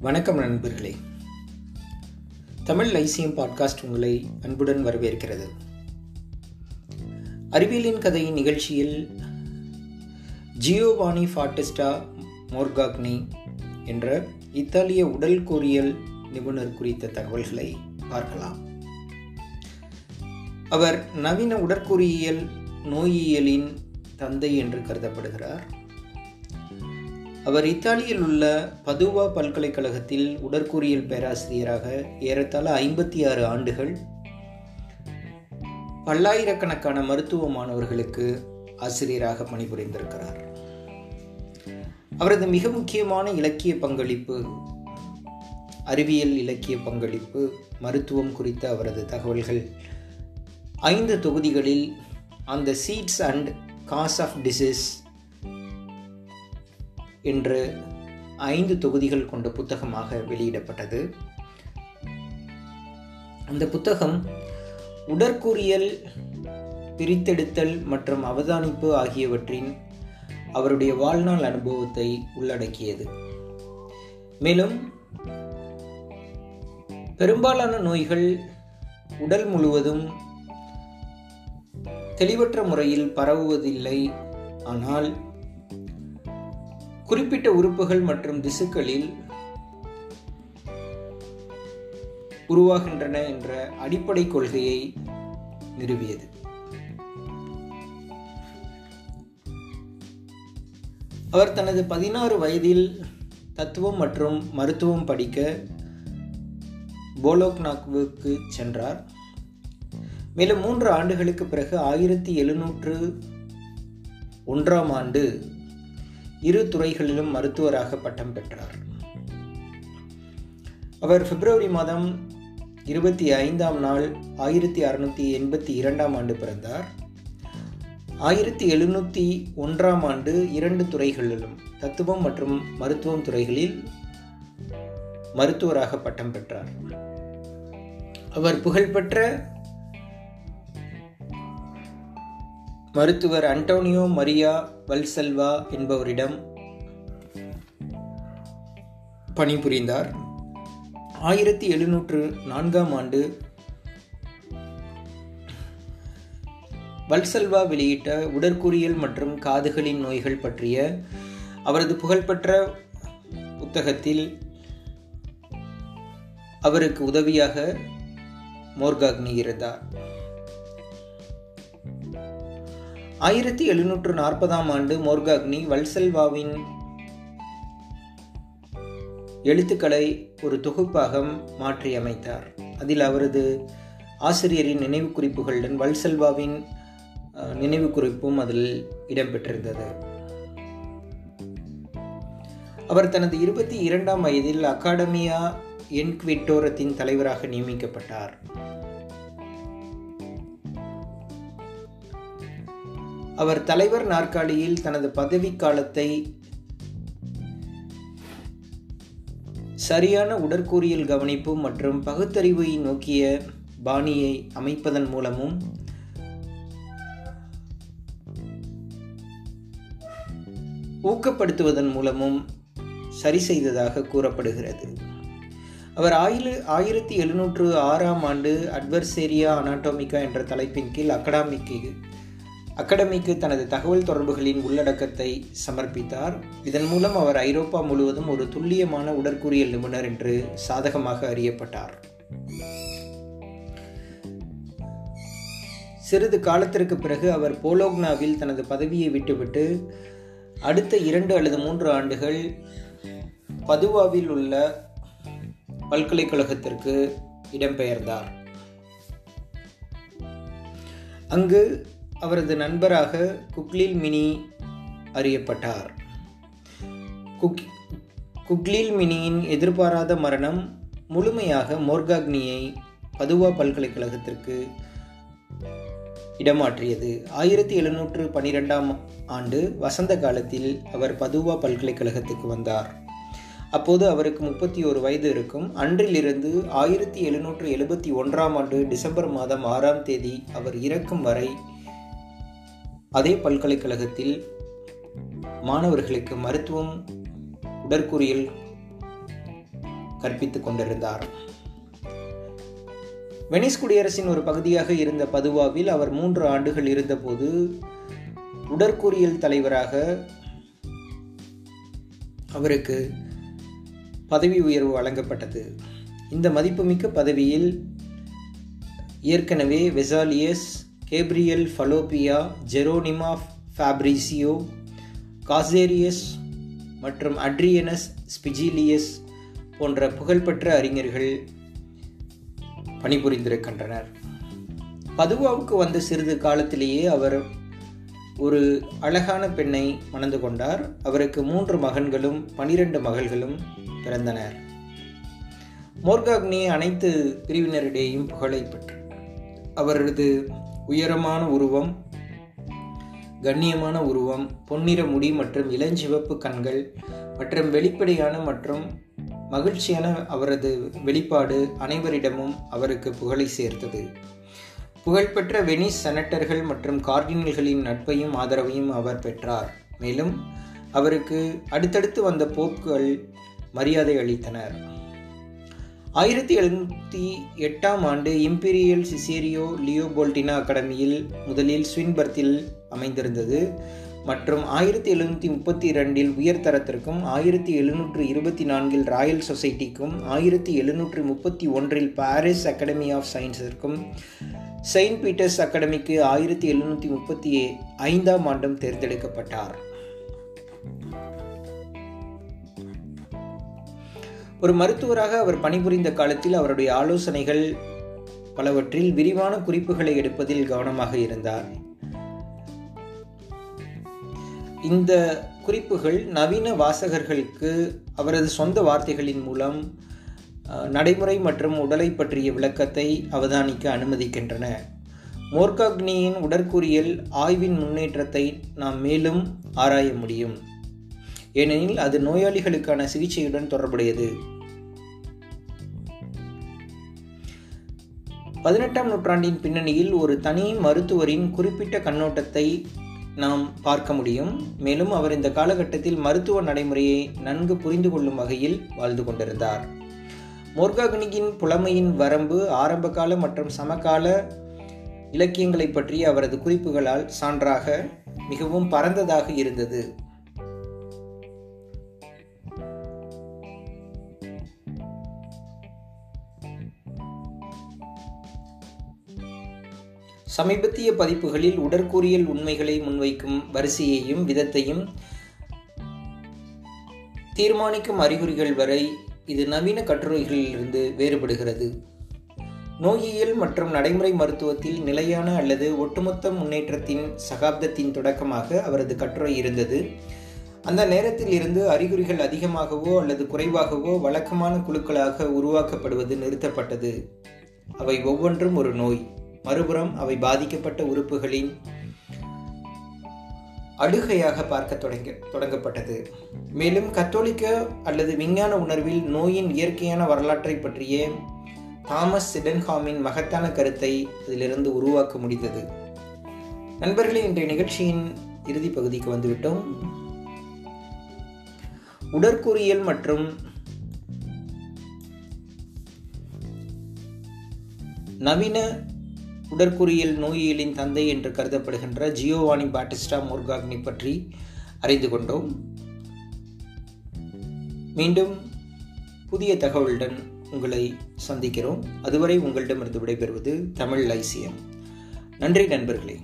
வணக்கம் நண்பர்களே. Tamil Lyceum podcast உங்களை அன்புடன் வரவேற்கிறது. அறிவியலின் கதை நிகழ்ச்சியில் ஜியோவானி ஃபாட்டிஸ்டா மோர்காக்னி என்ற இத்தாலிய உடல் கூறியல் நிபுணர் குறித்த தகவல்களை பார்க்கலாம். அவர் நவீன உடற்கூறியல் நோயியலின் தந்தை என்று கருதப்படுகிறார். அவர் இத்தாலியில் உள்ள பதுவா பல்கலைக்கழகத்தில் உடற்கூறியல் பேராசிரியராக ஏறத்தாழ ஐம்பத்தி ஆறு ஆண்டுகள் பல்லாயிரக்கணக்கான மருத்துவ மாணவர்களுக்கு ஆசிரியராக பணிபுரிந்திருக்கிறார். அவரது மிக முக்கியமான இலக்கிய பங்களிப்பு அறிவியல் இலக்கிய பங்களிப்பு மருத்துவம் குறித்த அவரது தகவல்கள் ஐந்து தொகுதிகளில் அந்த seats and cause of disease என்று ஐந்து தொகுதிகள் கொண்ட புத்தகமாக வெளியிடப்பட்டது. அந்த புத்தகம் உடற்கூறியல் பிரித்தெடுத்தல் மற்றும் அவதானிப்பு ஆகியவற்றின் அவருடைய வாழ்நாள் அனுபவத்தை உள்ளடக்கியது. மேலும் பெரும்பாலான நோய்கள் உடல் முழுவதும் தெளிவற்ற முறையில் பரவுவதில்லை. ஆனால் குறிப்பிட்ட உறுப்புகள் மற்றும் திசுக்களில் உருவாகின்றன என்ற அடிப்படை கொள்கையை நிறுவியது. அவர் தனது பதினாறு வயதில் தத்துவம் மற்றும் மருத்துவம் படிக்க போலோக்னாக்வுக்கு சென்றார். மேலும் மூன்று ஆண்டுகளுக்கு பிறகு ஆயிரத்தி எழுநூற்று ஒன்றாம் ஆண்டு இரு துறைகளிலும் மருத்துவராக பட்டம் பெற்றார். அவர் பிப்ரவரி மாதம் இருபத்தி ஐந்தாம் நாள் ஆயிரத்தி அறுநூத்தி எண்பத்தி இரண்டாம் ஆண்டு பிறந்தார். ஆயிரத்தி எழுநூற்றி ஒன்றாம் ஆண்டு இரண்டு துறைகளிலும் தத்துவம் மற்றும் மருத்துவம் துறைகளில் மருத்துவராக பட்டம் பெற்றார். அவர் புகழ்பெற்ற மருத்துவர் அண்டோனியோ மரியா வல்செல்வா என்பவரிடம் பணிபுரிந்தார். ஆயிரத்தி எழுநூற்று நான்காம் ஆண்டு வல்செல்வா வெளியிட்ட உடற்கூறியல் மற்றும் காதுகளின் நோய்கள் பற்றிய அவரது புகழ்பெற்ற புத்தகத்தில் அவருக்கு உதவியாக மோர்காக்னி இருந்தார். ஆயிரத்தி எழுநூற்று நாற்பதாம் ஆண்டு மோர்காக்னி வல்சல்வாவின் எழுத்துக்களை ஒரு தொகுப்பாக மாற்றி அமைத்தார். அதில் அவரது ஆசிரியரின் நினைவு குறிப்புகளுடன் வல்செல்வாவின் நினைவு குறிப்பும் அதில் இடம்பெற்றிருந்தது. அவர் தனது இருபத்தி இரண்டாம் வயதில் அகாடமியா என்க்விட்டோரத்தின் தலைவராக நியமிக்கப்பட்டார். அவர் தலைவர் நாற்காலியில் தனது பதவிக்காலத்தை சரியான உடற்கூறியல் கவனிப்பு மற்றும் பகுத்தறிவை நோக்கிய பாணியை அமைப்பதன் மூலமும் ஊக்கப்படுத்துவதன் மூலமும் சரி செய்ததாக கூறப்படுகிறது. அவர் ஆயிர ஆயிரத்தி எழுநூற்று ஆறாம் ஆண்டு அட்வர்சேரியா அனாட்டோமிக்கா என்ற தலைப்பின் கீழ் அகடாமிக்கு அகாடமிக்கு தனது தகவல் தொடர்புகளின் உள்ளடக்கத்தை சமர்ப்பித்தார். இதன் மூலம் அவர் ஐரோப்பா முழுவதும் ஒரு துல்லியமான உடற்கூறியல் நிபுணர் என்று சாதகமாக அறியப்பட்டார். சிறிது காலத்திற்கு பிறகு அவர் போலோக்னாவில் தனது பதவியை விட்டுவிட்டு அடுத்த இரண்டு அல்லது மூன்று ஆண்டுகள் பதுவாவில் உள்ள பல்கலைக்கழகத்திற்கு இடம்பெயர்ந்தார். அங்கு அவரது நண்பராக குக்லில் மினி அறியப்பட்டார். குக் குக்லில் மினியின் எதிர்பாராத மரணம் முழுமையாக மோர்காக்னியை பதுவா பல்கலைக்கழகத்திற்கு இடமாற்றியது. ஆயிரத்தி எழுநூற்று பனிரெண்டாம் ஆண்டு வசந்த காலத்தில் அவர் பதுவா பல்கலைக்கழகத்துக்கு வந்தார். அப்போது அவருக்கு முப்பத்தி ஒரு வயது இருக்கும். அன்றிலிருந்து ஆயிரத்தி எழுநூற்று எழுபத்தி ஒன்றாம் ஆண்டு டிசம்பர் மாதம் ஆறாம் தேதி அவர் இறக்கும் வரை அதே பல்கலைக்கழகத்தில் மாணவர்களுக்கு மருத்துவம் உடற்கூறியல் கற்பித்துக் கொண்டிருந்தார். வெனிஸ் குடியரசின் ஒரு பகுதியாக இருந்த பதுவாவில் அவர் மூன்று ஆண்டுகள் இருந்தபோது உடற்கூறியல் தலைவராக அவருக்கு பதவி உயர்வு வழங்கப்பட்டது. இந்த மதிப்புமிக்க பதவியில் ஏற்கனவே வெசாலியஸ் கேப்ரியல் ஃபலோபியா ஜெரோனிமா ஃபேப்ரிசியோ காசேரியஸ் மற்றும் அட்ரியனஸ் ஸ்பிஜிலியஸ் போன்ற புகழ்பெற்ற அறிஞர்கள் பணிபுரிந்திருக்கின்றனர். பதுவாவுக்கு வந்த சிறிது காலத்திலேயே அவர் ஒரு அழகான பெண்ணை மணந்து கொண்டார். அவருக்கு மூன்று மகன்களும் பனிரெண்டு மகள்களும் பிறந்தனர். மோர்காக்னி அனைத்து பிரிவினரிடையும் புகழை பெற்றார் அவரது உயரமான உருவம் கண்ணியமான உருவம் பொன்னிற முடி மற்றும் இளஞ்சிவப்பு கண்கள் மற்றும் வெளிப்படையான மற்றும் மகிழ்ச்சியான அவரது வெளிப்பாடு அனைவரிடமும் அவருக்கு புகழை சேர்த்தது. புகழ்பெற்ற வெனிஸ் செனட்டர்கள் மற்றும் கார்டினல்களின் நட்பையும் ஆதரவையும் அவர் பெற்றார். மேலும் அவருக்கு அடுத்தடுத்து வந்த போப்புகள் மரியாதை அளித்தனர். ஆயிரத்தி எழுநூற்றி எட்டாம் ஆண்டு இம்பீரியல் சிசேரியோ லியோபோல்டினா அகாடமியில் முதலில் ஸ்வின்பர்த்தில் அமைந்திருந்தது மற்றும் ஆயிரத்தி எழுநூற்றி முப்பத்தி இரண்டில் உயர்தரத்திற்கும் ஆயிரத்தி எழுநூற்று இருபத்தி நான்கில் ராயல் சொசைட்டிக்கும் ஆயிரத்தி எழுநூற்று முப்பத்தி ஒன்றில் பாரிஸ் அகாடமி ஆஃப் சயின்ஸிற்கும் செயின்ட் பீட்டர்ஸ் அகாடமிக்கு ஆயிரத்தி எழுநூற்றி முப்பத்தி ஐந்தாம் ஆண்டும் தேர்ந்தெடுக்கப்பட்டார். ஒரு மருத்துவராக அவர் பணிபுரிந்த காலத்தில் அவருடைய ஆலோசனைகள் பலவற்றில் விரிவான குறிப்புகளை எடுப்பதில் கவனமாக இருந்தார். இந்த குறிப்புகள் நவீன வாசகர்களுக்கு அவரது சொந்த வார்த்தைகளின் மூலம் நடைமுறை மற்றும் உடலை பற்றிய விளக்கத்தை அவதானிக்க அனுமதிக்கின்றன. மோர்காக்னியின் உடற்கூறியல் ஆய்வின் முன்னேற்றத்தை நாம் மேலும் ஆராய முடியும். ஏனெனில் அது நோயாளிகளுக்கான சிகிச்சையுடன் தொடர்புடையது. பதினெட்டாம் நூற்றாண்டின் பின்னணியில் ஒரு தனி மருத்துவரின் குறிப்பிட்ட கண்ணோட்டத்தை நாம் பார்க்க முடியும். மேலும் அவர் இந்த காலகட்டத்தில் மருத்துவ நடைமுறையை நன்கு புரிந்து கொள்ளும் வகையில் வாழ்ந்து கொண்டிருந்தார். மோர்காக்னியின் புலமையின் வரம்பு ஆரம்பகால மற்றும் சமகால இலக்கியங்களை பற்றிய அவரது குறிப்புகளால் சான்றாக மிகவும் பரந்ததாக இருந்தது. சமீபத்திய பதிப்புகளில் உடற்கூறியல் உண்மைகளை முன்வைக்கும் வரிசையையும் விதத்தையும் தீர்மானிக்கும் அறிகுறிகள் வரை இது நவீன கட்டுரைகளிலிருந்து வேறுபடுகிறது. நோயியல் மற்றும் நடைமுறை மருத்துவத்தில் நிலையான அல்லது ஒட்டுமொத்த முன்னேற்றத்தின் சகாப்தத்தின் தொடக்கமாக அவரது கட்டுரை இருந்தது. அந்த நேரத்தில் இருந்து அறிகுறிகள் அதிகமாகவோ அல்லது குறைவாகவோ வழக்கமான குழுக்களாக உருவாக்கப்படுவது நிறுத்தப்பட்டது. அவை ஒவ்வொன்றும் ஒரு நோய். மறுபுறம் அவை பாதிக்கப்பட்ட உறுப்புகளின் அடுகையாக பார்க்க தொடங்க தொடங்கப்பட்டது. மேலும் கத்தோலிக்க அல்லது விஞ்ஞான உணர்வில் நோயின் இயற்கையான வரலாற்றை பற்றிய தாமஸ் சிடன்ஹாமின் மகத்தான கருத்தை அதிலிருந்து உருவாக்க முடிந்தது. நண்பர்களே இன்றைய நிகழ்ச்சியின் இறுதி பகுதிக்கு வந்துவிட்டோம். உடற்கூறியல் மற்றும் நவீன உடற்குறியல் நோயியலின் தந்தை என்று கருதப்படுகின்ற ஜியோவானி பாட்டிஸ்டா மோர்காக்னி பற்றி அறிந்து கொண்டோம். மீண்டும் புதிய தகவலுடன் உங்களை சந்திக்கிறோம். அதுவரை உங்களிடமிருந்து விடைபெறுவது தமிழ் ஐசியம் நன்றி நண்பர்களே.